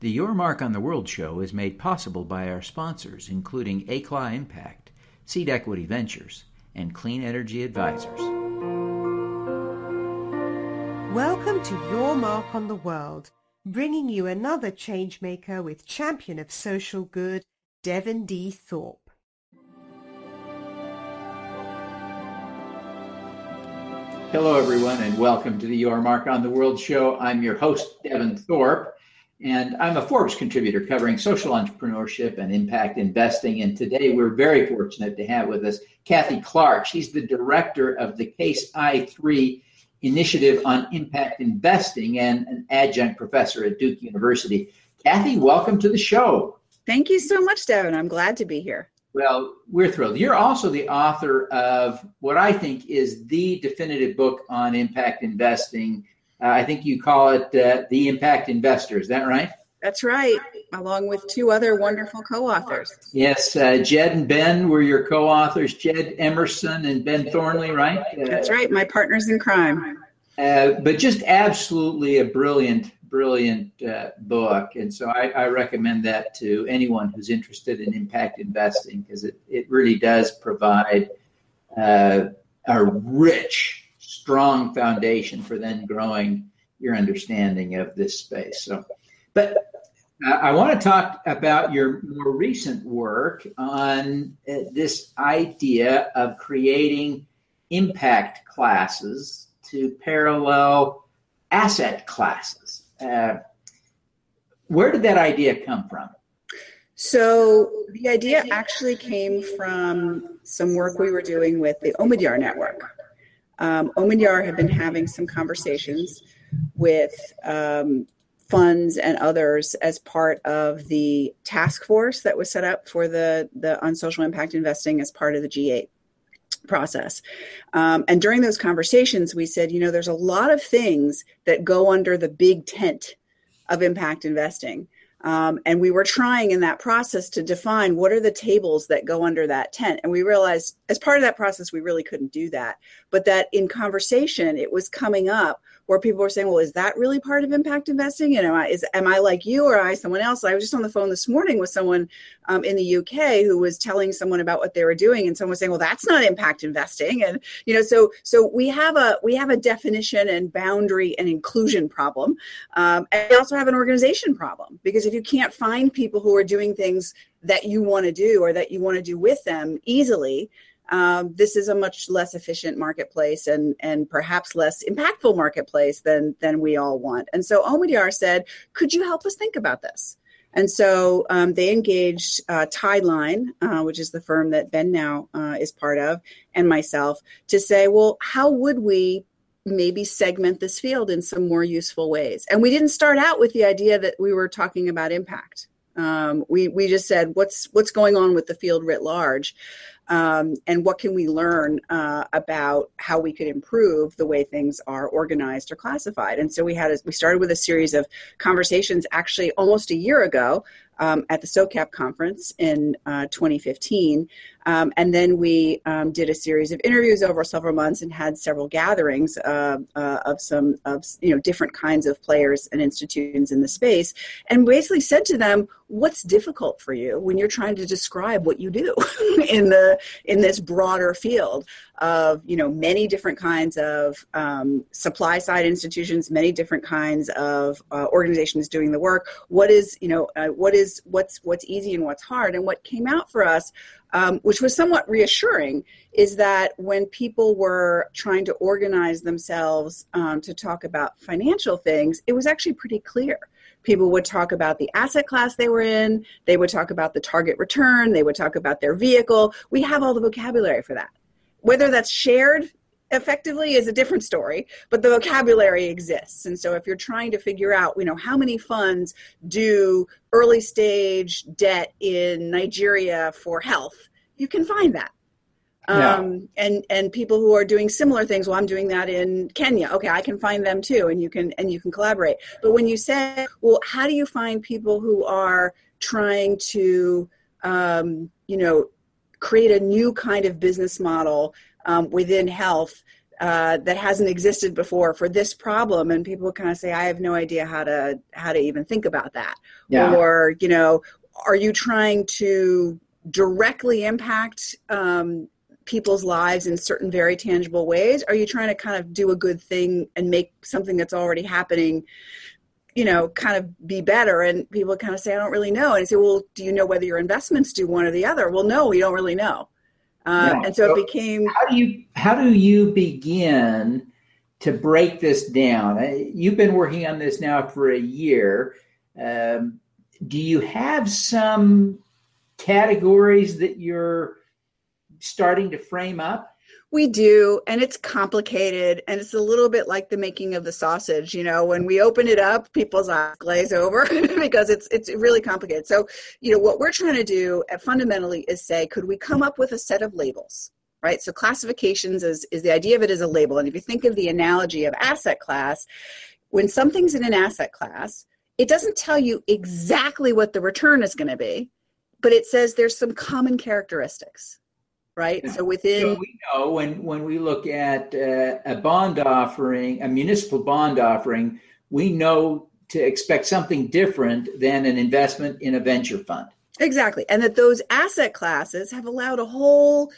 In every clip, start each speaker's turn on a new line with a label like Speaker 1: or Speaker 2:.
Speaker 1: The Your Mark on the World show is made possible by our sponsors, including ACLA Impact, Seed Equity Ventures, and Clean Energy Advisors.
Speaker 2: Welcome to Your Mark on the World, bringing you another changemaker with champion of social good, Devin D. Thorpe.
Speaker 1: Hello, everyone, and welcome to the Your Mark on the World show. I'm your host, Devin Thorpe. And I'm a Forbes contributor covering social entrepreneurship and impact investing. And today we're very fortunate to have with us Cathy Clark. She's the director of the CASE i3 Initiative on Impact Investing and an adjunct professor at Duke University. Cathy, welcome to the show.
Speaker 3: Thank you so much, Devin. I'm glad to be here.
Speaker 1: Well, we're thrilled. You're also the author of what I think is the definitive book on impact investing uh, I think you call it uh, the Impact Investor. Is that right?
Speaker 3: That's right, along with two other wonderful co-authors.
Speaker 1: Yes, uh, Jed and Ben were your co-authors. Jed Emerson and Ben Thornley, right?
Speaker 3: That's right, my partners in crime.
Speaker 1: Uh, but just absolutely a brilliant, brilliant uh, book, and so I, I, recommend that to anyone who's interested in impact investing because it it really does provide uh, a rich strong foundation for then growing your understanding of this space. So, but I want to talk about your more recent work on uh, this idea of creating impact classes to parallel asset classes. Uh, where did that idea come from?
Speaker 3: So, the idea actually came from some work we were doing with the Omidyar Network um, Omidyar had been having some conversations with um, funds and others as part of the task force that was set up for the, the on social impact investing as part of the G8 process. Um, and during those conversations, we said, you know, there's a lot of things that go under the big tent of impact investing. Um, and we were trying in that process to define what are the tables that go under that tent. And we realized as part of that process, we really couldn't do that. But that in conversation, it was coming up where people were saying, "Well, is that really part of impact investing? And am I is am I like you or am I someone else?" I was just on the phone this morning with someone um, in the UK who was telling someone about what they were doing, and someone was saying, "Well, that's not impact investing." And you know, so so we have a we have a definition and boundary and inclusion problem, um, and we also have an organization problem because if you can't find people who are doing things that you want to do or that you want to do with them easily um, this is a much less efficient marketplace and and perhaps less impactful marketplace than than we all want. And so Omidyar said, "Could you help us think about this?" And so um, they engaged uh, Tideline, uh, which is the firm that Ben now uh, is part of, and myself to say, well, how would we maybe segment this field in some more useful ways? And we didn't start out with the idea that we were talking about impact. Um, we we just said what's what's going on with the field writ large, um, and what can we learn uh, about how we could improve the way things are organized or classified? And so we had a, we started with a series of conversations actually almost a year ago um, at the SOCAP conference in uh, 2015. Um, and then we um, did a series of interviews over several months and had several gatherings uh, uh, of some of you know different kinds of players and institutions in the space, and basically said to them, "What's difficult for you when you're trying to describe what you do in the in this broader field of you know many different kinds of um, supply side institutions, many different kinds of uh, organizations doing the work. What is you know uh, what is what's what's easy and what's hard. And what came out for us, um, which was somewhat reassuring, is that when people were trying to organize themselves um, to talk about financial things, it was actually pretty clear. People would talk about the asset class they were in, they would talk about the target return, they would talk about their vehicle. We have all the vocabulary for that. Whether that's shared effectively is a different story but the vocabulary exists. And so if you're trying to figure out you know how many funds do early stage debt in nigeria for health you can find that. Yeah. um, and and people who are doing similar things well i'm doing that in kenya. Okay i can find them too and you can and you can collaborate. But when you say well how do you find people who are trying to um, you know create a new kind of business model um, within health uh, that hasn't existed before for this problem. And people kind of say i have no idea how to how to even think about that. Yeah. or you know are you trying to directly impact um, people's lives in certain very tangible ways? Are you trying to kind of do a good thing and make something that's already happening you know kind of be better. And people kind of say i don't really know. And I say well do you know whether your investments do one or the other? Well no we don't really know. Uh, yeah. and so, so, it became
Speaker 1: how do you how do you begin to break this down? Uh, you've been working on this now for a year. Um, do you have some categories that you're starting to frame up
Speaker 3: we do, and it's complicated, and it's a little bit like the making of the sausage. You know, when we open it up, people's eyes glaze over because it's it's really complicated. So, you know, what we're trying to do uh, fundamentally is say, could we come up with a set of labels? Right. So classifications is is the idea of it as a label, and if you think of the analogy of asset class, when something's in an asset class, it doesn't tell you exactly what the return is going to be, but it says there's some common characteristics right? So within
Speaker 1: so we know when when we look at uh, a bond offering, a municipal bond offering, we know to expect something different than an investment in a venture fund.
Speaker 3: Exactly, and that those asset classes have allowed a whole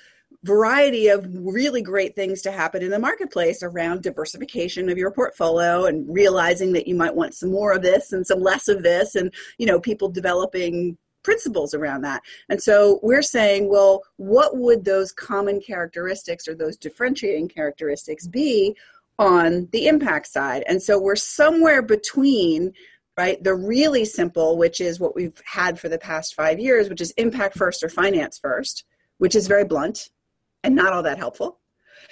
Speaker 3: variety of really great things to happen in the marketplace around diversification of your portfolio and realizing that you might want some more of this and some less of this and you know people developing principles around that. And so we're saying, well, what would those common characteristics or those differentiating characteristics be on the impact side? And so we're somewhere between right the really simple which is what we've had for the past 5 years which is impact first or finance first which is very blunt and not all that helpful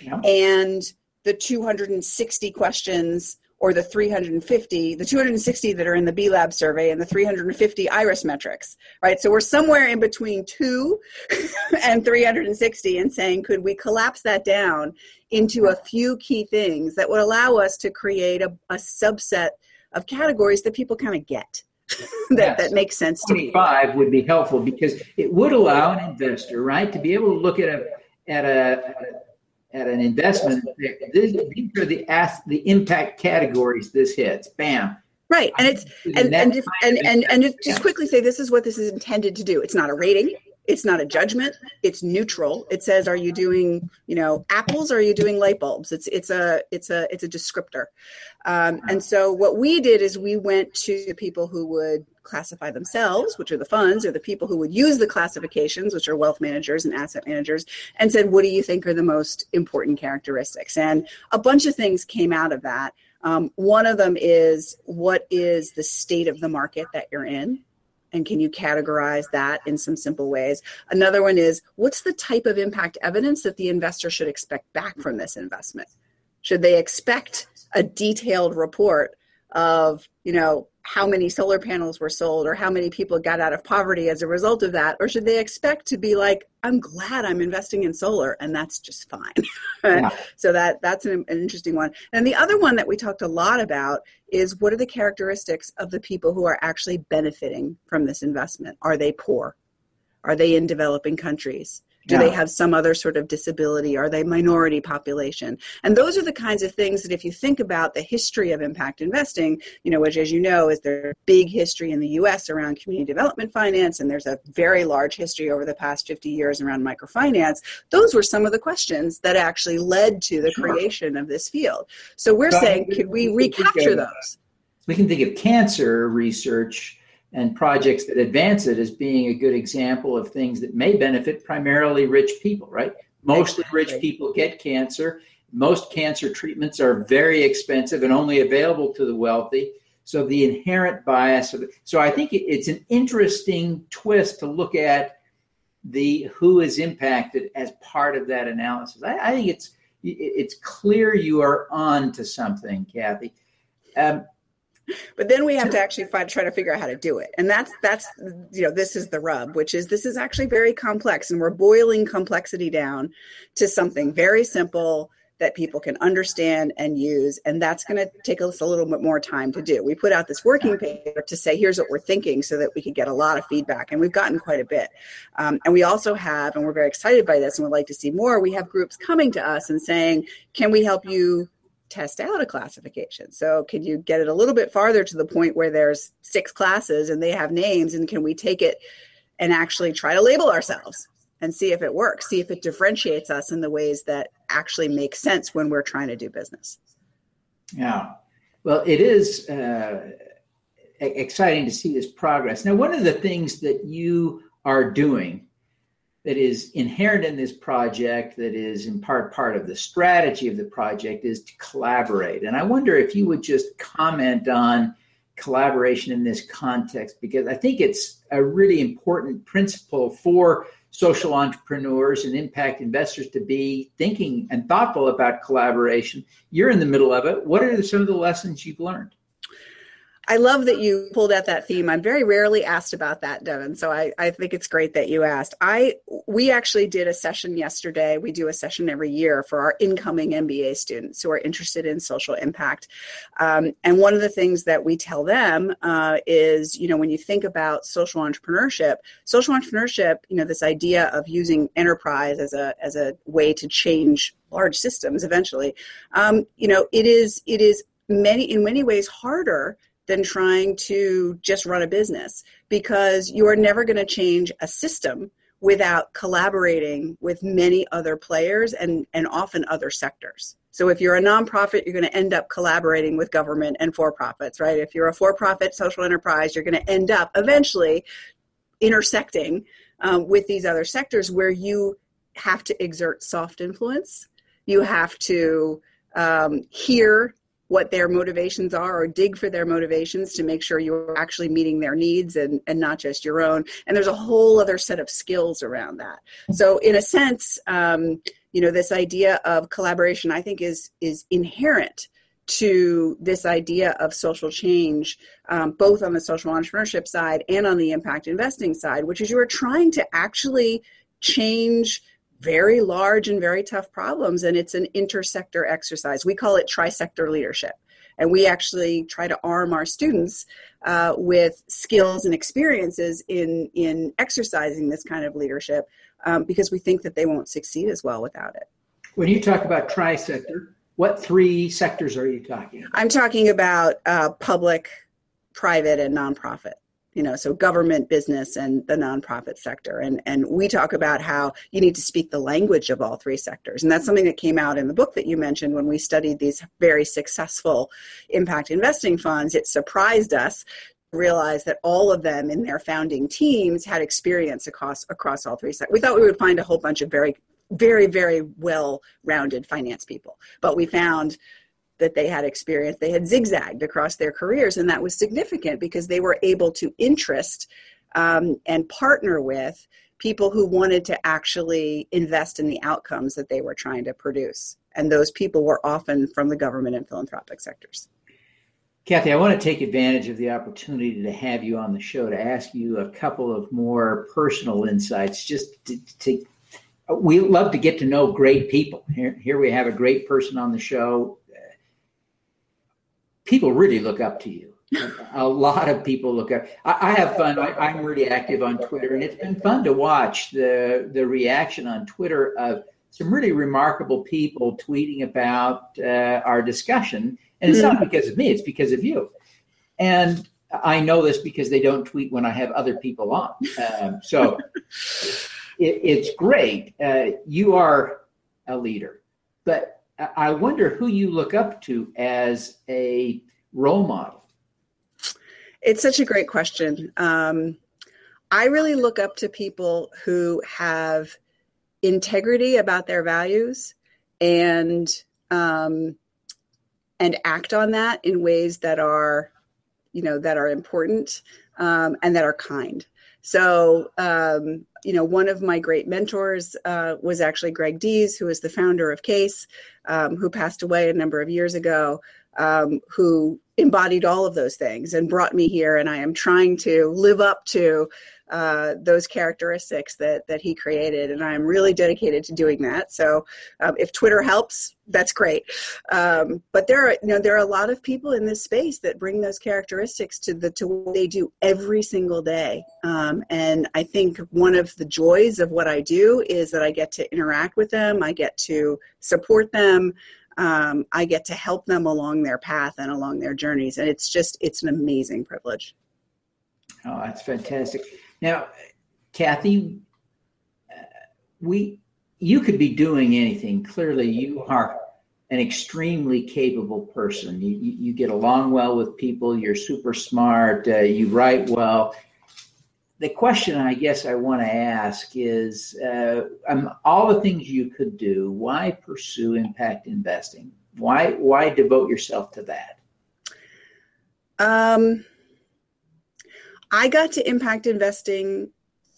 Speaker 3: yeah. and the 260 questions or the 350, the 260 that are in the B Lab survey and the 350 IRIS metrics, right? So we're somewhere in between two and 360 and saying, could we collapse that down into a few key things that would allow us to create a, a subset of categories that people kind of get? that, yes. that makes sense to me.
Speaker 1: Five would be helpful because it would allow an investor, right, to be able to look at a at a, at an investment, this, these are the ask, the impact categories this hits. Bam.
Speaker 3: Right, and it's and and and and and just quickly say this is what this is intended to do. It's not a rating. It's not a judgment. It's neutral. It says, are you doing you know apples or are you doing light bulbs? It's it's a it's a it's a descriptor. Um, and so what we did is we went to the people who would classify themselves, which are the funds, or the people who would use the classifications, which are wealth managers and asset managers, and said, What do you think are the most important characteristics? And a bunch of things came out of that. Um, one of them is what is the state of the market that you're in? And can you categorize that in some simple ways? Another one is what's the type of impact evidence that the investor should expect back from this investment? Should they expect a detailed report of, you know, how many solar panels were sold or how many people got out of poverty as a result of that? Or should they expect to be like, I'm glad I'm investing in solar and that's just fine? Yeah. so that that's an, an interesting one. And the other one that we talked a lot about is what are the characteristics of the people who are actually benefiting from this investment? Are they poor? Are they in developing countries? Do yeah. they have some other sort of disability? Are they minority population? And those are the kinds of things that if you think about the history of impact investing, you know, which as you know is there big history in the US around community development finance, and there's a very large history over the past 50 years around microfinance, those were some of the questions that actually led to the sure. creation of this field. So we're but saying, could we recapture those?
Speaker 1: We can think of cancer research and projects that advance it as being a good example of things that may benefit primarily rich people, right? Mostly rich people get cancer. Most cancer treatments are very expensive and only available to the wealthy. So the inherent bias of it. So I think it's an interesting twist to look at the who is impacted as part of that analysis. I, I think it's it's clear you are on to something, Cathy. Um,
Speaker 3: but then we have to actually find, try to figure out how to do it and that's that's you know this is the rub which is this is actually very complex and we're boiling complexity down to something very simple that people can understand and use. And that's going to take us a little bit more time to do. We put out this working paper to say, here's what we're thinking so that we could get a lot of feedback. And we've gotten quite a bit. Um, and we also have, and we're very excited by this and would like to see more, we have groups coming to us and saying, can we help you test out a classification. So, can you get it a little bit farther to the point where there's six classes and they have names, and can we take it and actually try to label ourselves and see if it works, see if it differentiates us in the ways that actually make sense when we're trying to do business?
Speaker 1: Yeah. Well, it is uh, exciting to see this progress. Now, one of the things that you are doing that is inherent in this project that is in part part of the strategy of the project is to collaborate. And i wonder if you would just comment on collaboration in this context because i think it's a really important principle for social entrepreneurs and impact investors to be thinking and thoughtful about collaboration. You're in the middle of it. What are some of the lessons you've learned
Speaker 3: I love that you pulled out that theme. I'm very rarely asked about that, Devin. So I, I think it's great that you asked. I we actually did a session yesterday. We do a session every year for our incoming MBA students who are interested in social impact. Um, and one of the things that we tell them uh, is, you know, when you think about social entrepreneurship, social entrepreneurship, you know, this idea of using enterprise as a as a way to change large systems eventually, um, you know, it is it is many in many ways harder than trying to just run a business because you are never going to change a system without collaborating with many other players and, and often other sectors. So if you're a nonprofit, you're going to end up collaborating with government and for profits, right? If you're a for profit social enterprise, you're going to end up eventually intersecting um, with these other sectors where you have to exert soft influence. You have to um, hear what their motivations are or dig for their motivations to make sure you're actually meeting their needs and, and not just your own. And there's a whole other set of skills around that. So in a sense, um, you know, this idea of collaboration I think is is inherent to this idea of social change, um, both on the social entrepreneurship side and on the impact investing side, which is you are trying to actually change very large and very tough problems and it's an intersector exercise. We call it trisector leadership. And we actually try to arm our students uh, with skills and experiences in in exercising this kind of leadership um, because we think that they won't succeed as well without it.
Speaker 1: When you talk about trisector what three sectors are you talking about?
Speaker 3: i'm talking about uh, public private and nonprofit you know so government business and the nonprofit sector. And and we talk about how you need to speak the language of all three sectors. And that's something that came out in the book that you mentioned when we studied these very successful impact investing funds. It surprised us to realize that all of them in their founding teams had experience across across all three sectors. We thought we would find a whole bunch of very very very well rounded finance people but we found that they had experienced. They had zigzagged across their careers, and that was significant because they were able to interest um, and partner with people who wanted to actually invest in the outcomes that they were trying to produce. And those people were often from the government and philanthropic sectors.
Speaker 1: Cathy, I want to take advantage of the opportunity to have you on the show to ask you a couple of more personal insights. Just to, to we love to get to know great people. Here, here we have a great person on the show people really look up to you. a lot of people look up. I, I have fun. I, am really active on Twitter, and it's been fun to watch the the reaction on Twitter of some really remarkable people tweeting about uh, our discussion. And it's not mm-hmm. because of me; it's because of you. And I know this because they don't tweet when I have other people on. Um, so it, it's great. Uh, you are a leader, but I wonder who you look up to as a role model.
Speaker 3: It's such a great question. Um, I really look up to people who have integrity about their values and um, and act on that in ways that are, you know, that are important um, and that are kind. So, um, you know, one of my great mentors uh, was actually Greg Dees, who is the founder of CASE, um, who passed away a number of years ago. um, who embodied all of those things and brought me here. And I am trying to live up to uh, those characteristics that that he created, and I'm really dedicated to doing that. So, um, if Twitter helps, that's great. Um, but there are you know there are a lot of people in this space that bring those characteristics to the to what they do every single day. Um, and I think one of the joys of what I do is that I get to interact with them, I get to support them. Um, I get to help them along their path and along their journeys, and it's just it's an amazing privilege.
Speaker 1: Oh, that's fantastic. Now, Cathy, uh, we you could be doing anything. Clearly, you are an extremely capable person. You, you, get along well with people. You're super smart. Uh, you write well. The question I guess I want to ask is uh, um, all the things you could do, why pursue impact investing? Why, why devote yourself to that?
Speaker 3: Um, I got to impact investing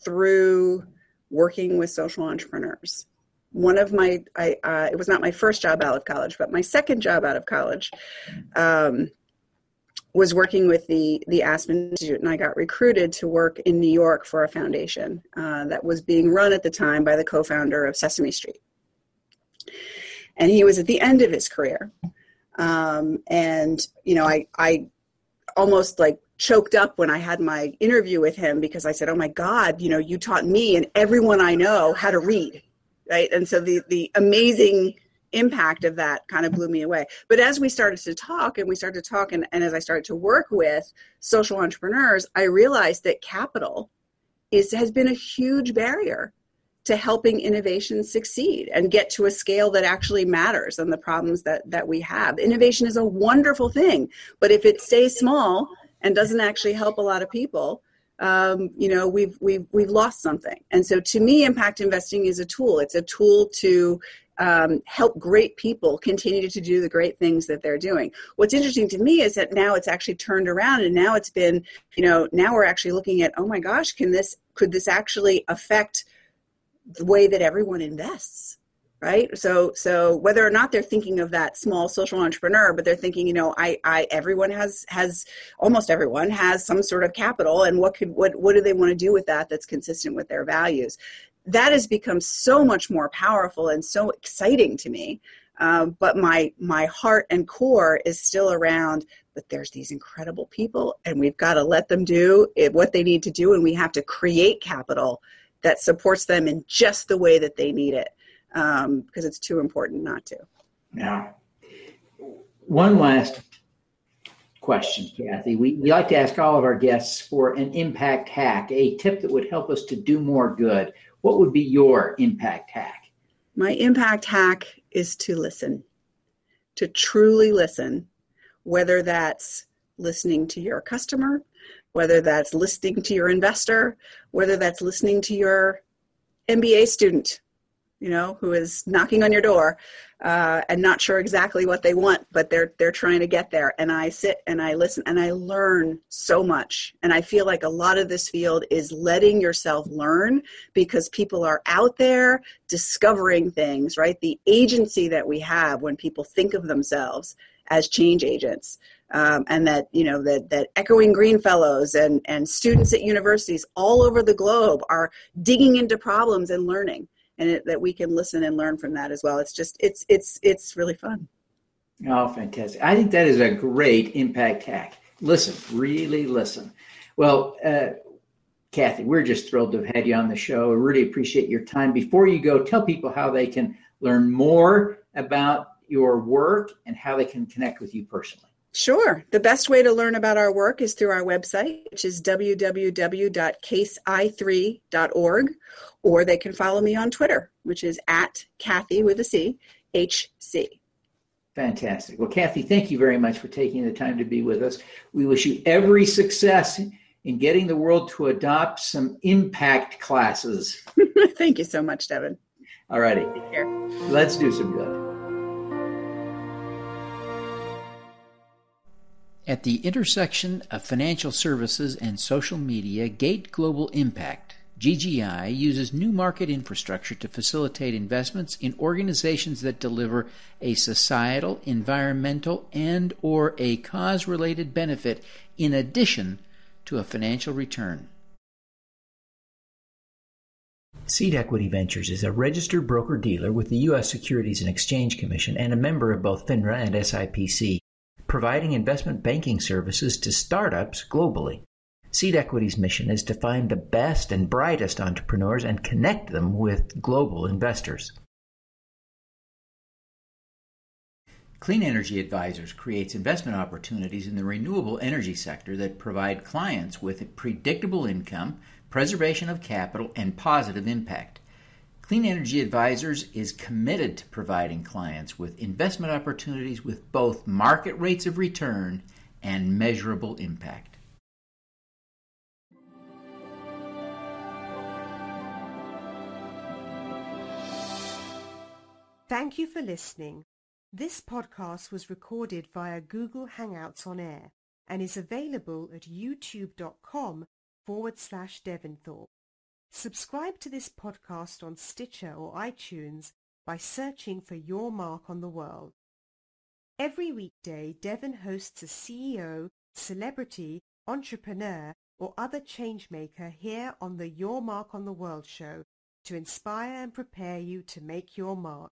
Speaker 3: through working with social entrepreneurs. One of my, I, uh, it was not my first job out of college, but my second job out of college um, was working with the the Aspen Institute, and I got recruited to work in New York for a foundation uh, that was being run at the time by the co-founder of Sesame Street. And he was at the end of his career, um, and you know, I I almost like choked up when I had my interview with him because I said, "Oh my God, you know, you taught me and everyone I know how to read." Right? And so the the amazing impact of that kind of blew me away. But as we started to talk and we started to talk and, and as I started to work with social entrepreneurs, I realized that capital is has been a huge barrier to helping innovation succeed and get to a scale that actually matters and the problems that that we have. Innovation is a wonderful thing, but if it stays small and doesn't actually help a lot of people, um, you know, we've we've we've lost something. And so, to me, impact investing is a tool. It's a tool to um, help great people continue to do the great things that they're doing. What's interesting to me is that now it's actually turned around, and now it's been, you know, now we're actually looking at, oh my gosh, can this could this actually affect the way that everyone invests? Right? So so whether or not they're thinking of that small social entrepreneur but they're thinking you know i i everyone has has almost everyone has some sort of capital and what could what what do they want to do with that that's consistent with their values? That has become so much more powerful and so exciting to me um, but my my heart and core is still around but there's these incredible people and we've got to let them do what they need to do and we have to create capital that supports them in just the way that they need it um, because it's too important not to.
Speaker 1: Yeah. one last question, Cathy. We, we like to ask all of our guests for an impact hack, a tip that would help us to do more good. What would be your impact hack?
Speaker 3: My impact hack is to listen, to truly listen, whether that's listening to your customer, whether that's listening to your investor, whether that's listening to your MBA student you know, who is knocking on your door uh, and not sure exactly what they want, but they're they're trying to get there. And I sit and I listen and I learn so much. And I feel like a lot of this field is letting yourself learn because people are out there discovering things. Right, the agency that we have when people think of themselves as change agents. Um, and that you know that that Echoing Green fellows and and students at universities all over the globe are digging into problems and learning and it, that we can listen and learn from that as well. It's just it's it's it's really fun.
Speaker 1: Oh, fantastic! I think that is a great impact hack. Listen, really listen. Well, uh, Cathy, we're just thrilled to have had you on the show. I really appreciate your time. Before you go, tell people how they can learn more about your work and how they can connect with you personally.
Speaker 3: Sure. The best way to learn about our work is through our website, which is www.casei3.org, or they can follow me on Twitter, which is at Cathy with a C, HC.
Speaker 1: Fantastic. Well, Cathy, thank you very much for taking the time to be with us. We wish you every success in getting the world to adopt some impact classes.
Speaker 3: thank you so much, Devin.
Speaker 1: All righty. Let's do some good.
Speaker 4: At the intersection of financial services and social media, Gate Global Impact
Speaker 1: GGI uses new market infrastructure to facilitate investments in organizations that deliver a societal, environmental, and or a cause-related benefit in addition to a financial return.
Speaker 4: Seed Equity Ventures is a registered broker dealer with the U.S. Securities and Exchange Commission and a member of both FINRA and SIPC, providing investment banking services to startups globally. Seed Equity's mission is to find the best and brightest entrepreneurs and connect them with global investors.
Speaker 1: Clean Energy Advisors creates investment opportunities in the renewable energy sector that provide clients with predictable income, preservation of capital, and positive impact. Clean Energy Advisors is committed to providing clients with investment opportunities with both market rates of return and measurable impact.
Speaker 2: Thank you for listening. This podcast was recorded via Google Hangouts on Air and is available at youtube.com forward slash Devinthorpe. Subscribe to this podcast on Stitcher or iTunes by searching for Your Mark on the World. Every weekday, Devin hosts a CEO, celebrity, entrepreneur, or other changemaker here on the Your Mark on the World show to inspire and prepare you to make your mark.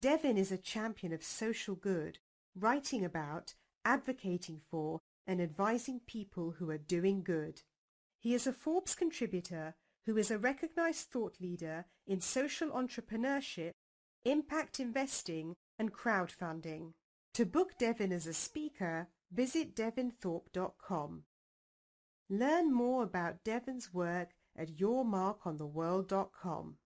Speaker 2: Devin is a champion of social good, writing about, advocating for, and advising people who are doing good. He is a Forbes contributor who is a recognized thought leader in social entrepreneurship, impact investing, and crowdfunding. To book Devin as a speaker, visit devinthorpe.com. Learn more about Devin's work at yourmarkontheworld.com.